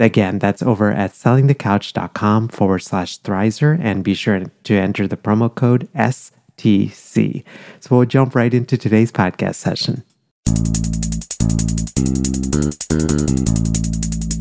Again, that's over at sellingthecouch.com forward slash Thrizer and be sure to enter the promo code STC. So we'll jump right into today's podcast session.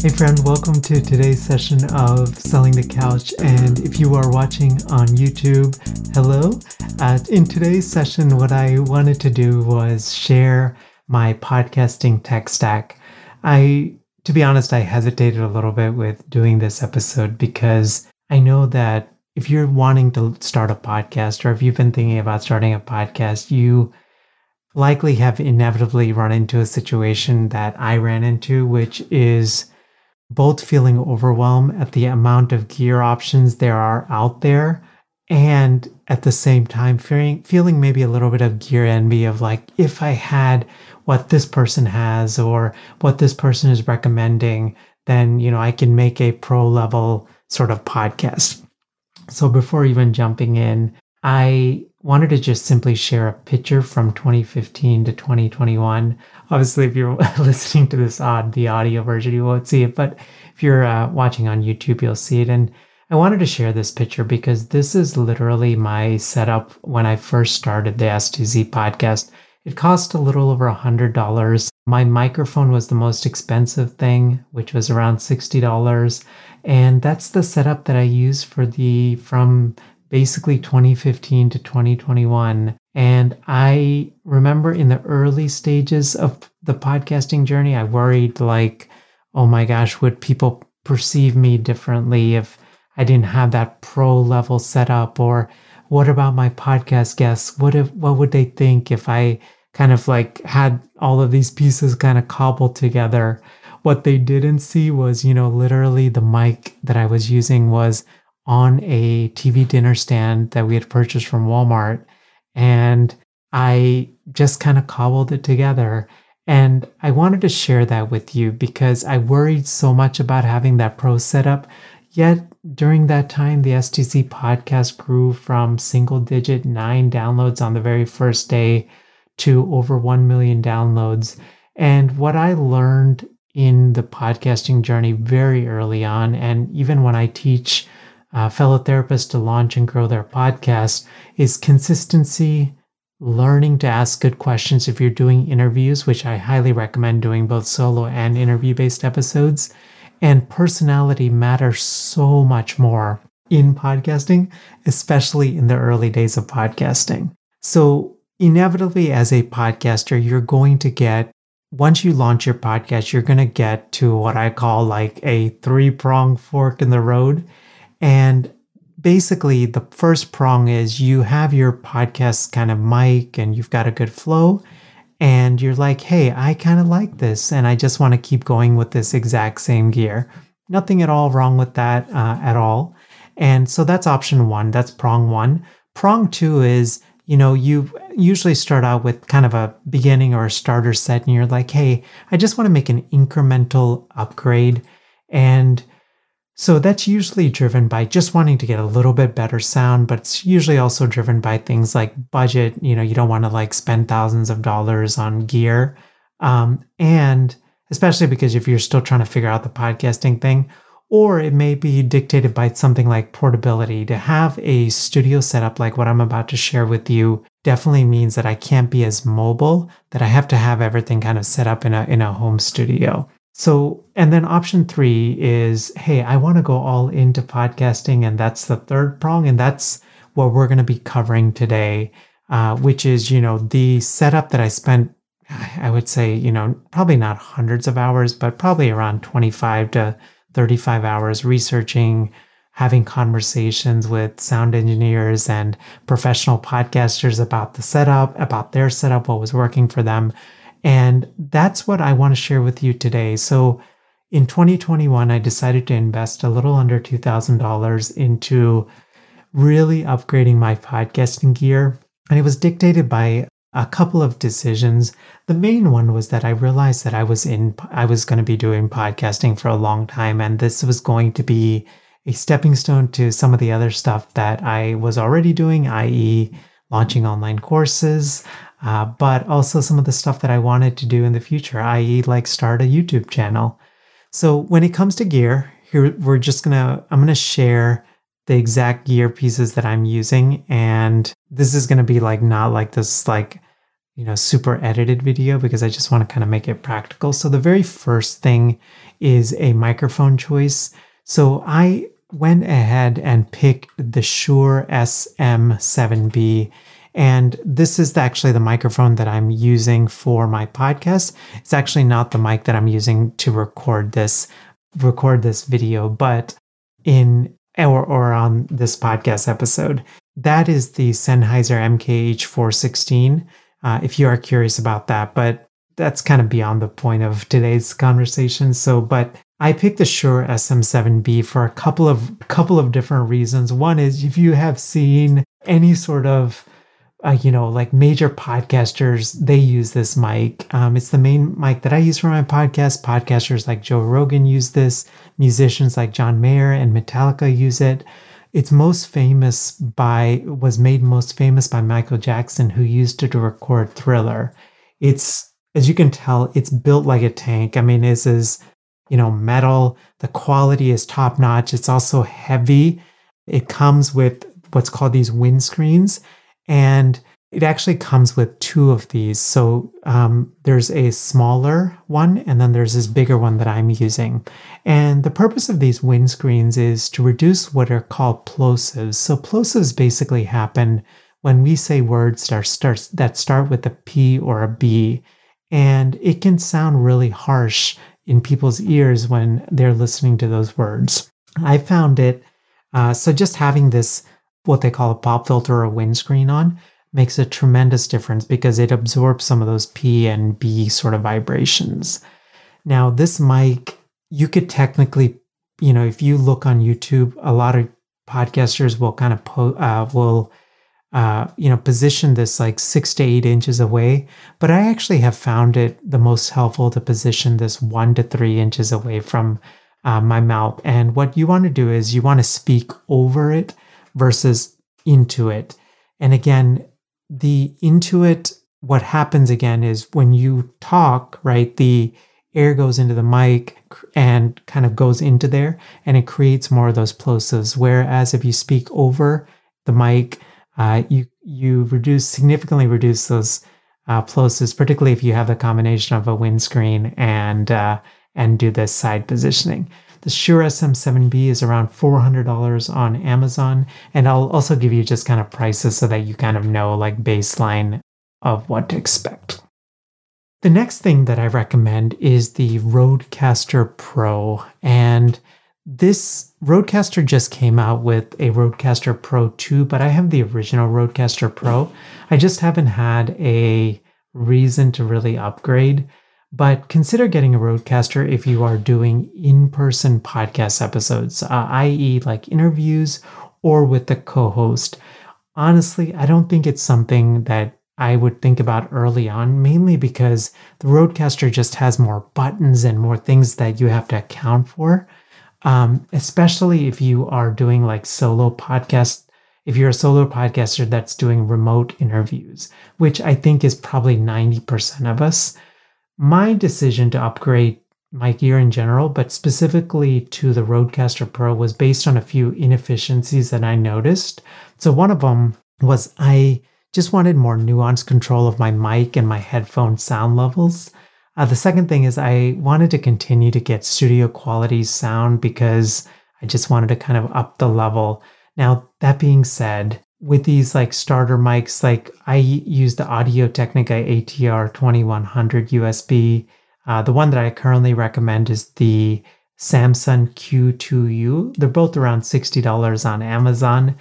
Hey, friend, welcome to today's session of Selling the Couch. And if you are watching on YouTube, hello. Uh, in today's session, what I wanted to do was share my podcasting tech stack. I to be honest, I hesitated a little bit with doing this episode because I know that if you're wanting to start a podcast or if you've been thinking about starting a podcast, you likely have inevitably run into a situation that I ran into, which is both feeling overwhelmed at the amount of gear options there are out there and at the same time feeling feeling maybe a little bit of gear envy of like if I had what this person has or what this person is recommending, then, you know, I can make a pro level sort of podcast. So before even jumping in, I wanted to just simply share a picture from 2015 to 2021. Obviously, if you're listening to this on the audio version, you won't see it, but if you're uh, watching on YouTube, you'll see it. And I wanted to share this picture because this is literally my setup when I first started the STC podcast. It cost a little over a $100. My microphone was the most expensive thing, which was around $60. And that's the setup that I used for the from basically 2015 to 2021. And I remember in the early stages of the podcasting journey, I worried like, oh my gosh, would people perceive me differently if I didn't have that pro level setup? Or what about my podcast guests? What if what would they think if I kind of like had all of these pieces kind of cobbled together. What they didn't see was, you know, literally the mic that I was using was on a TV dinner stand that we had purchased from Walmart. And I just kind of cobbled it together. And I wanted to share that with you because I worried so much about having that pro setup. Yet during that time, the STC podcast grew from single digit nine downloads on the very first day to over 1 million downloads. And what I learned in the podcasting journey very early on, and even when I teach uh, fellow therapists to launch and grow their podcast, is consistency, learning to ask good questions if you're doing interviews, which I highly recommend doing both solo and interview based episodes. And personality matters so much more in podcasting, especially in the early days of podcasting. So, inevitably as a podcaster, you're going to get, once you launch your podcast, you're going to get to what I call like a three prong fork in the road. And basically, the first prong is you have your podcast kind of mic and you've got a good flow. And you're like, hey, I kind of like this. And I just want to keep going with this exact same gear. Nothing at all wrong with that uh, at all. And so that's option one. That's prong one. Prong two is you know, you usually start out with kind of a beginning or a starter set, and you're like, hey, I just want to make an incremental upgrade. And so that's usually driven by just wanting to get a little bit better sound, but it's usually also driven by things like budget. You know, you don't want to like spend thousands of dollars on gear. Um, and especially because if you're still trying to figure out the podcasting thing, or it may be dictated by something like portability. To have a studio setup like what I'm about to share with you definitely means that I can't be as mobile, that I have to have everything kind of set up in a, in a home studio. So, and then option three is hey, I want to go all into podcasting. And that's the third prong. And that's what we're going to be covering today. uh, which is, you know, the setup that I spent, I would say, you know, probably not hundreds of hours, but probably around 25 to 35 hours researching, having conversations with sound engineers and professional podcasters about the setup, about their setup, what was working for them. And that's what I want to share with you today. So, in 2021, I decided to invest a little under $2,000 into really upgrading my podcasting gear. And it was dictated by a couple of decisions. The main one was that I realized that I was in I was going to be doing podcasting for a long time and this was going to be a stepping stone to some of the other stuff that I was already doing, i.e., launching online courses, uh, but also some of the stuff that I wanted to do in the future, i.e., like start a YouTube channel. So when it comes to gear, here we're just gonna I'm gonna share the exact gear pieces that I'm using, and this is gonna be like not like this like you know super edited video because I just want to kind of make it practical. So the very first thing is a microphone choice. So I went ahead and picked the Shure SM7B and this is actually the microphone that I'm using for my podcast. It's actually not the mic that I'm using to record this record this video, but in or, or on this podcast episode. That is the Sennheiser MKH416. Uh, if you are curious about that, but that's kind of beyond the point of today's conversation. So, but I picked the Shure SM7B for a couple of couple of different reasons. One is if you have seen any sort of uh, you know, like major podcasters, they use this mic. Um, it's the main mic that I use for my podcast. Podcasters like Joe Rogan use this. Musicians like John Mayer and Metallica use it. It's most famous by, was made most famous by Michael Jackson, who used it to record Thriller. It's, as you can tell, it's built like a tank. I mean, this is, you know, metal. The quality is top notch. It's also heavy. It comes with what's called these windscreens and it actually comes with two of these. So um, there's a smaller one, and then there's this bigger one that I'm using. And the purpose of these windscreens is to reduce what are called plosives. So plosives basically happen when we say words that, starts, that start with a P or a B. And it can sound really harsh in people's ears when they're listening to those words. I found it. Uh, so just having this what they call a pop filter or a windscreen on makes a tremendous difference because it absorbs some of those P and B sort of vibrations. Now, this mic, you could technically, you know, if you look on YouTube, a lot of podcasters will kind of po- uh, will uh, you know position this like six to eight inches away but i actually have found it the most helpful to position this one to three inches away from uh, my mouth and what you want to do is you want to speak over it versus into it. And again, the into it, what happens again is when you talk, right, the air goes into the mic and kind of goes into there and it creates more of those plosives. Whereas if you speak over the mic, uh, you you reduce significantly reduce those uh, plosives, particularly if you have the combination of a windscreen and uh, and do this side positioning. The Shure SM7B is around $400 on Amazon. And I'll also give you just kind of prices so that you kind of know like baseline of what to expect. The next thing that I recommend is the Rodecaster Pro. And this Rodecaster just came out with a Rodecaster Pro 2, but I have the original Rodecaster Pro. I just haven't had a reason to really upgrade. But consider getting a Rodecaster if you are doing in person podcast episodes, uh, i.e., like interviews or with the co host. Honestly, I don't think it's something that I would think about early on, mainly because the Rodecaster just has more buttons and more things that you have to account for. Um, especially if you are doing like solo podcast, if you're a solo podcaster that's doing remote interviews, which I think is probably 90% of us my decision to upgrade my gear in general, but specifically to the Rodecaster Pro, was based on a few inefficiencies that I noticed. So, one of them was I just wanted more nuanced control of my mic and my headphone sound levels. Uh, the second thing is I wanted to continue to get studio quality sound because I just wanted to kind of up the level. Now, that being said, with these like starter mics, like I use the Audio Technica ATR 2100 USB. Uh, the one that I currently recommend is the Samson Q2U. They're both around $60 on Amazon,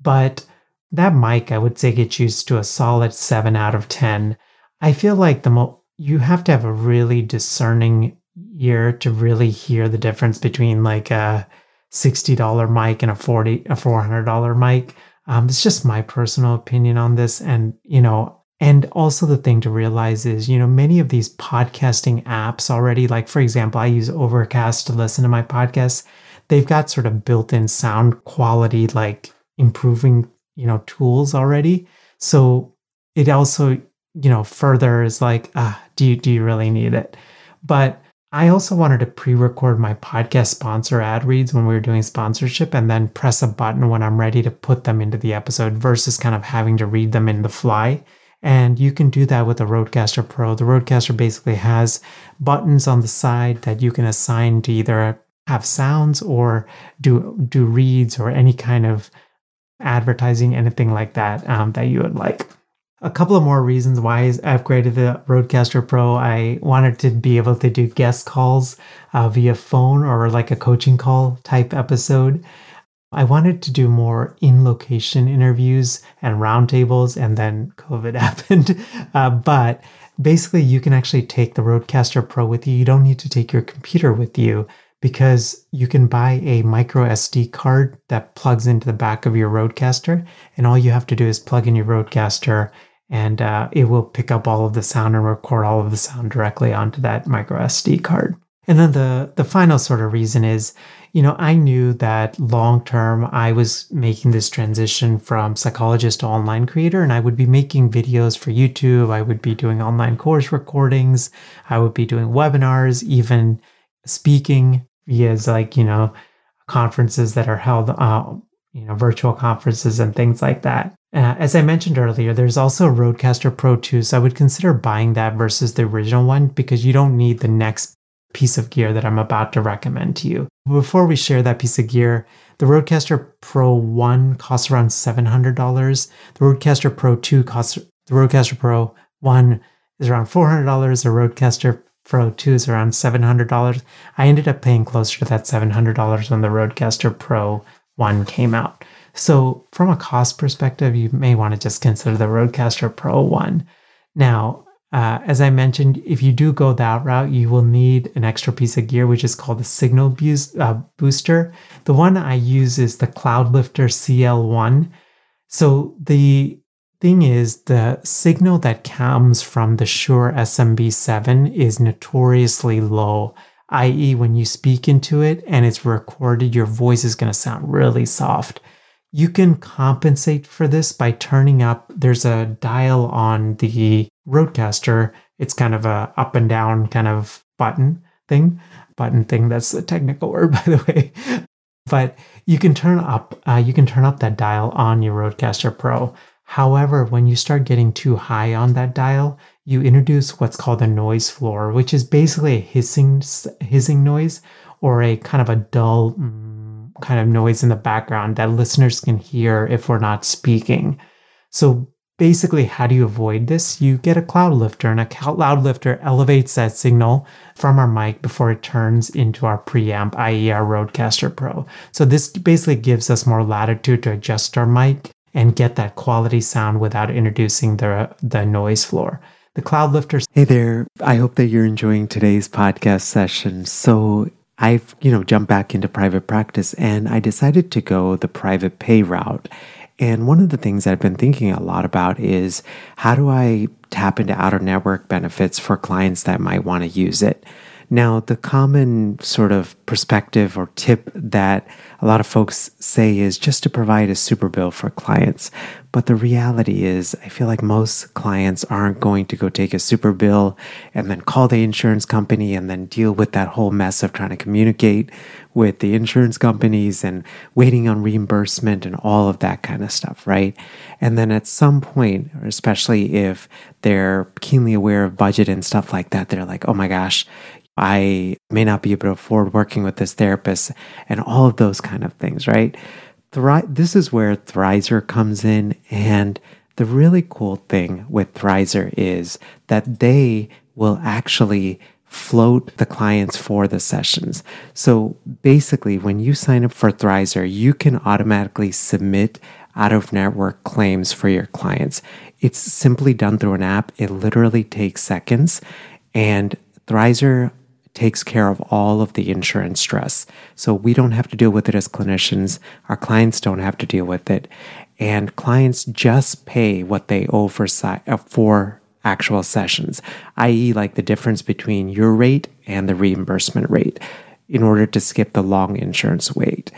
but that mic I would say gets used to a solid 7 out of 10. I feel like the mo- you have to have a really discerning ear to really hear the difference between like a $60 mic and a 40 a $400 mic. Um, it's just my personal opinion on this. And, you know, and also the thing to realize is, you know, many of these podcasting apps already, like for example, I use Overcast to listen to my podcasts. They've got sort of built-in sound quality, like improving, you know, tools already. So it also, you know, further is like, ah, do you do you really need it? But I also wanted to pre record my podcast sponsor ad reads when we were doing sponsorship and then press a button when I'm ready to put them into the episode versus kind of having to read them in the fly. And you can do that with the Rodecaster Pro. The Rodecaster basically has buttons on the side that you can assign to either have sounds or do do reads or any kind of advertising, anything like that um, that you would like a couple of more reasons why I upgraded the Rodecaster Pro. I wanted to be able to do guest calls uh, via phone or like a coaching call type episode. I wanted to do more in location interviews and roundtables, and then COVID happened. Uh, but basically, you can actually take the Rodecaster Pro with you. You don't need to take your computer with you because you can buy a micro SD card that plugs into the back of your Rodecaster, and all you have to do is plug in your Rodecaster and uh, it will pick up all of the sound and record all of the sound directly onto that micro SD card. And then the the final sort of reason is, you know, I knew that long term I was making this transition from psychologist to online creator, and I would be making videos for YouTube. I would be doing online course recordings. I would be doing webinars, even speaking via like you know conferences that are held, uh, you know, virtual conferences and things like that. Uh, as I mentioned earlier, there's also a Rodecaster Pro 2, so I would consider buying that versus the original one because you don't need the next piece of gear that I'm about to recommend to you. Before we share that piece of gear, the Rodecaster Pro 1 costs around $700. The Rodecaster Pro 2 costs, the Rodecaster Pro 1 is around $400. The Rodecaster Pro 2 is around $700. I ended up paying closer to that $700 when the Rodecaster Pro 1 came out. So, from a cost perspective, you may want to just consider the Rodecaster Pro 1. Now, uh, as I mentioned, if you do go that route, you will need an extra piece of gear, which is called the signal boost, uh, booster. The one I use is the Cloudlifter CL1. So, the thing is, the signal that comes from the Shure SMB7 is notoriously low i.e., when you speak into it and it's recorded, your voice is going to sound really soft. You can compensate for this by turning up. There's a dial on the Rodecaster. It's kind of a up and down kind of button thing. Button thing. That's a technical word, by the way. But you can turn up. Uh, you can turn up that dial on your Rodecaster Pro. However, when you start getting too high on that dial, you introduce what's called a noise floor, which is basically a hissing hissing noise or a kind of a dull. Mm, kind of noise in the background that listeners can hear if we're not speaking. So basically, how do you avoid this? You get a Cloudlifter, and a Cloudlifter elevates that signal from our mic before it turns into our preamp, i.e., our Rodecaster Pro. So this basically gives us more latitude to adjust our mic and get that quality sound without introducing the the noise floor. The cloud Cloudlifter. Hey there. I hope that you're enjoying today's podcast session. So I've, you know, jumped back into private practice and I decided to go the private pay route. And one of the things I've been thinking a lot about is how do I tap into out of network benefits for clients that might want to use it? Now, the common sort of perspective or tip that a lot of folks say is just to provide a super bill for clients. But the reality is, I feel like most clients aren't going to go take a super bill and then call the insurance company and then deal with that whole mess of trying to communicate with the insurance companies and waiting on reimbursement and all of that kind of stuff, right? And then at some point, especially if they're keenly aware of budget and stuff like that, they're like, oh my gosh, I may not be able to afford working with this therapist and all of those kind of things, right? Thri- this is where Thrizer comes in. And the really cool thing with Thrizer is that they will actually float the clients for the sessions. So basically, when you sign up for Thrizer, you can automatically submit out of network claims for your clients. It's simply done through an app. It literally takes seconds, and Thrizer takes care of all of the insurance stress. So we don't have to deal with it as clinicians. Our clients don't have to deal with it. And clients just pay what they owe for, uh, for actual sessions, i.e., like the difference between your rate and the reimbursement rate in order to skip the long insurance wait.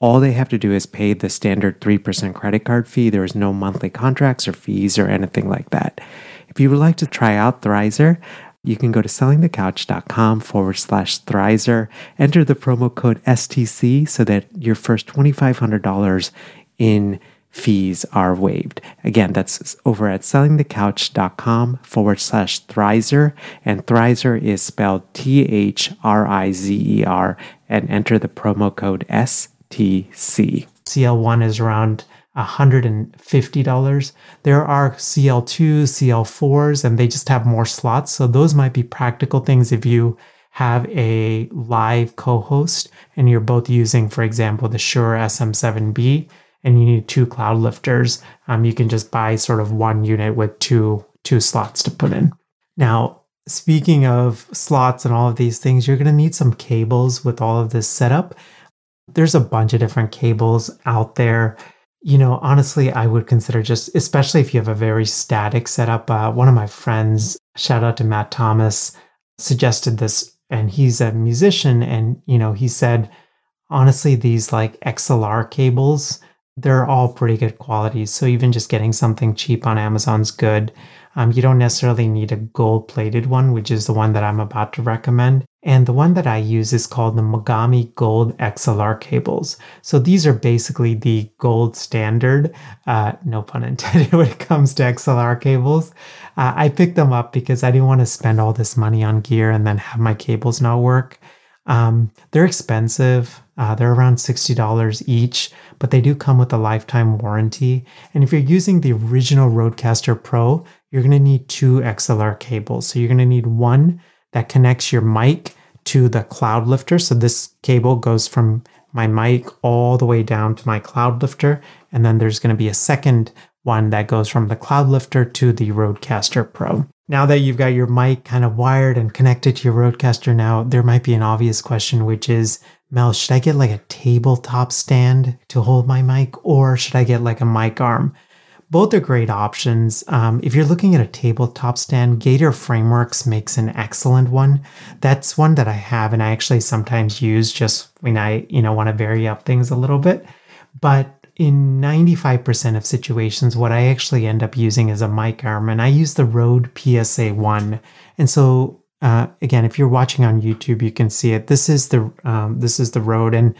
All they have to do is pay the standard 3% credit card fee. There is no monthly contracts or fees or anything like that. If you would like to try out Thrizer, you can go to sellingthecouch.com forward slash Thrizer, enter the promo code STC so that your first $2,500 in fees are waived. Again, that's over at sellingthecouch.com forward slash Thrizer. And Thrizer is spelled T H R I Z E R and enter the promo code STC. CL1 is around $150. There are CL2, CL4s, and they just have more slots. So those might be practical things if you have a live co host and you're both using, for example, the Shure SM7B and you need two cloud lifters, um, you can just buy sort of one unit with two two slots to put in. Now, speaking of slots and all of these things, you're going to need some cables with all of this setup. There's a bunch of different cables out there. You know, honestly, I would consider just, especially if you have a very static setup. Uh, one of my friends, shout out to Matt Thomas, suggested this, and he's a musician. And, you know, he said, honestly, these like XLR cables, they're all pretty good quality. So even just getting something cheap on Amazon's good. Um, you don't necessarily need a gold plated one, which is the one that I'm about to recommend. And the one that I use is called the Mogami Gold XLR cables. So these are basically the gold standard, uh, no pun intended, when it comes to XLR cables. Uh, I picked them up because I didn't want to spend all this money on gear and then have my cables not work. Um, they're expensive. Uh, they're around $60 each, but they do come with a lifetime warranty. And if you're using the original Rodecaster Pro, you're going to need two XLR cables. So you're going to need one that connects your mic to the cloud lifter. So this cable goes from my mic all the way down to my cloud lifter. And then there's going to be a second one that goes from the cloud lifter to the Rodecaster Pro. Now that you've got your mic kind of wired and connected to your Rodecaster now, there might be an obvious question, which is, Mel, should I get like a tabletop stand to hold my mic or should I get like a mic arm? Both are great options. Um, if you're looking at a tabletop stand, Gator Frameworks makes an excellent one. That's one that I have and I actually sometimes use just when I, you know, want to vary up things a little bit. But in 95% of situations, what I actually end up using is a mic arm, and I use the Rode PSA 1. And so, uh, again, if you're watching on YouTube, you can see it. This is the um, this is the Rode, and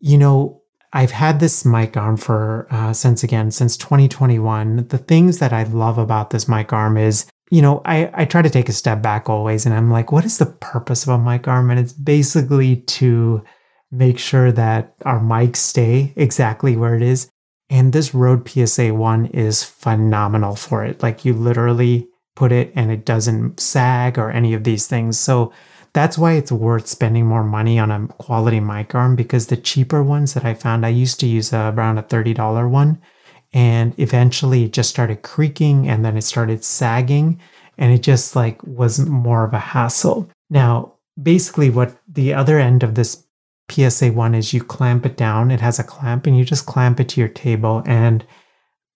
you know, I've had this mic arm for uh, since again since 2021. The things that I love about this mic arm is, you know, I I try to take a step back always, and I'm like, what is the purpose of a mic arm? And it's basically to make sure that our mics stay exactly where it is. And this Rode PSA 1 is phenomenal for it. Like you literally put it and it doesn't sag or any of these things. So that's why it's worth spending more money on a quality mic arm because the cheaper ones that I found, I used to use a, around a $30 one. And eventually it just started creaking and then it started sagging and it just like was more of a hassle. Now, basically what the other end of this PSA 1 is you clamp it down. It has a clamp and you just clamp it to your table. And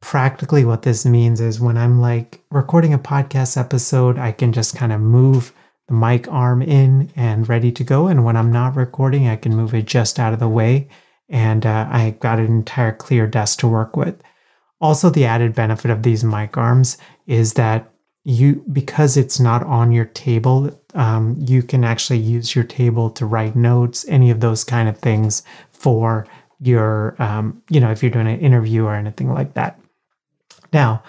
practically what this means is when I'm like recording a podcast episode, I can just kind of move the mic arm in and ready to go. And when I'm not recording, I can move it just out of the way. And uh, I got an entire clear desk to work with. Also, the added benefit of these mic arms is that you because it's not on your table um, you can actually use your table to write notes any of those kind of things for your um, you know if you're doing an interview or anything like that now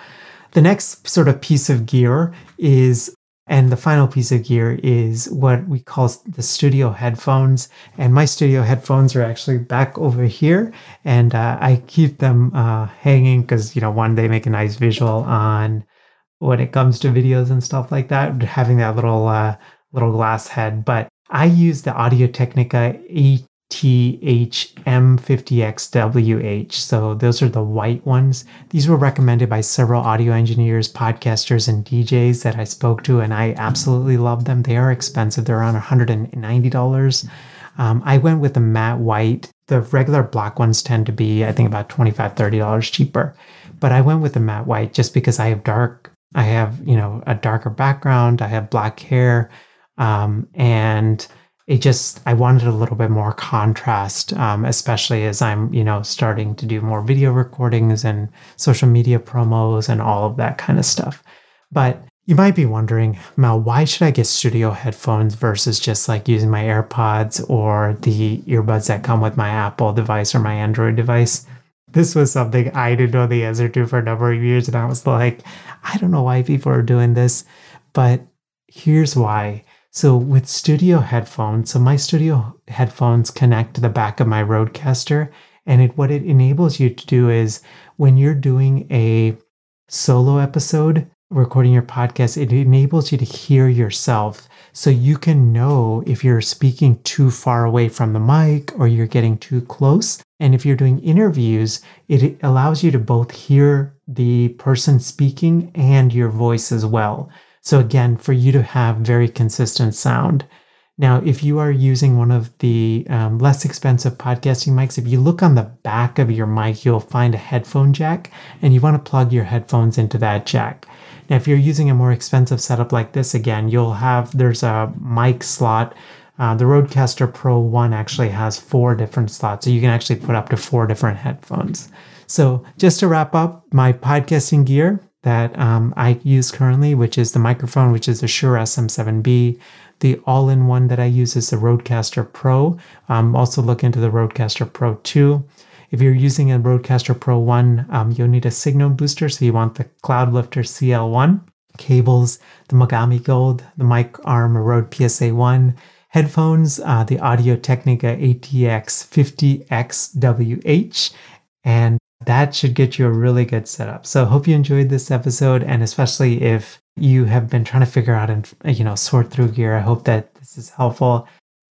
the next sort of piece of gear is And the final piece of gear is what we call the studio headphones. And my studio headphones are actually back over here. And uh, I keep them uh, hanging because, you know, one, they make a nice visual on when it comes to videos and stuff like that, having that little, uh, little glass head. But I use the Audio Technica ATHM50XWH. So those are the white ones. These were recommended by several audio engineers, podcasters, and DJs that I spoke to, and I absolutely love them. They are expensive, they're around $190. Um, I went with the matte white. The regular black ones tend to be, I think, about $25, $30 cheaper. But I went with the matte white just because I have dark, I have, you know, a darker background, I have black hair, um, and it just I wanted a little bit more contrast, um, especially as I'm you know starting to do more video recordings and social media promos and all of that kind of stuff. But you might be wondering, Mel, why should I get studio headphones versus just like using my AirPods or the earbuds that come with my Apple device or my Android device? This was something I didn't know the answer to for a number of years, and I was like, I don't know why people are doing this, but here's why so with studio headphones, so my studio headphones connect to the back of my Rodecaster. And it, what it enables you to do is when you're doing a solo episode, recording your podcast, it enables you to hear yourself. So you can know if you're speaking too far away from the mic or you're getting too close. And if you're doing interviews, it allows you to both hear the person speaking and your voice as well. So again, for you to have very consistent sound. Now, if you are using one of the um, less expensive podcasting mics, if you look on the back of your mic, you'll find a headphone jack and you want to plug your headphones into that jack. Now, if you're using a more expensive setup like this, again, you'll have, there's a mic slot. Uh, the Rodecaster Pro 1 actually has four different slots, so you can actually put up to four different headphones. So, just to wrap up my podcasting gear, that um, I use currently, which is the microphone, which is the Shure SM7B. The all in one that I use is the Rodecaster Pro. Um, also, look into the Rodecaster Pro 2. If you're using a Rodecaster Pro 1, um, you'll need a signal booster. So, you want the Cloudlifter CL1 cables, the Mogami Gold, the mic arm Rode PSA 1, headphones, uh, the Audio Technica ATX 50XWH, and that should get you a really good setup. So hope you enjoyed this episode and especially if you have been trying to figure out and you know sort through gear, I hope that this is helpful.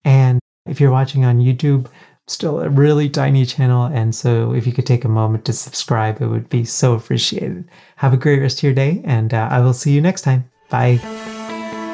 And if you're watching on YouTube, still a really tiny channel and so if you could take a moment to subscribe, it would be so appreciated. Have a great rest of your day and uh, I will see you next time. Bye.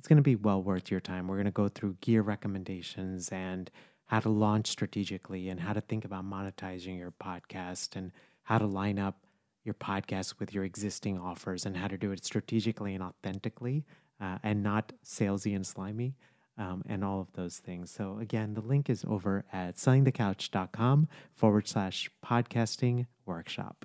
it's going to be well worth your time. We're going to go through gear recommendations and how to launch strategically and how to think about monetizing your podcast and how to line up your podcast with your existing offers and how to do it strategically and authentically uh, and not salesy and slimy um, and all of those things. So, again, the link is over at sellingthecouch.com forward slash podcasting workshop.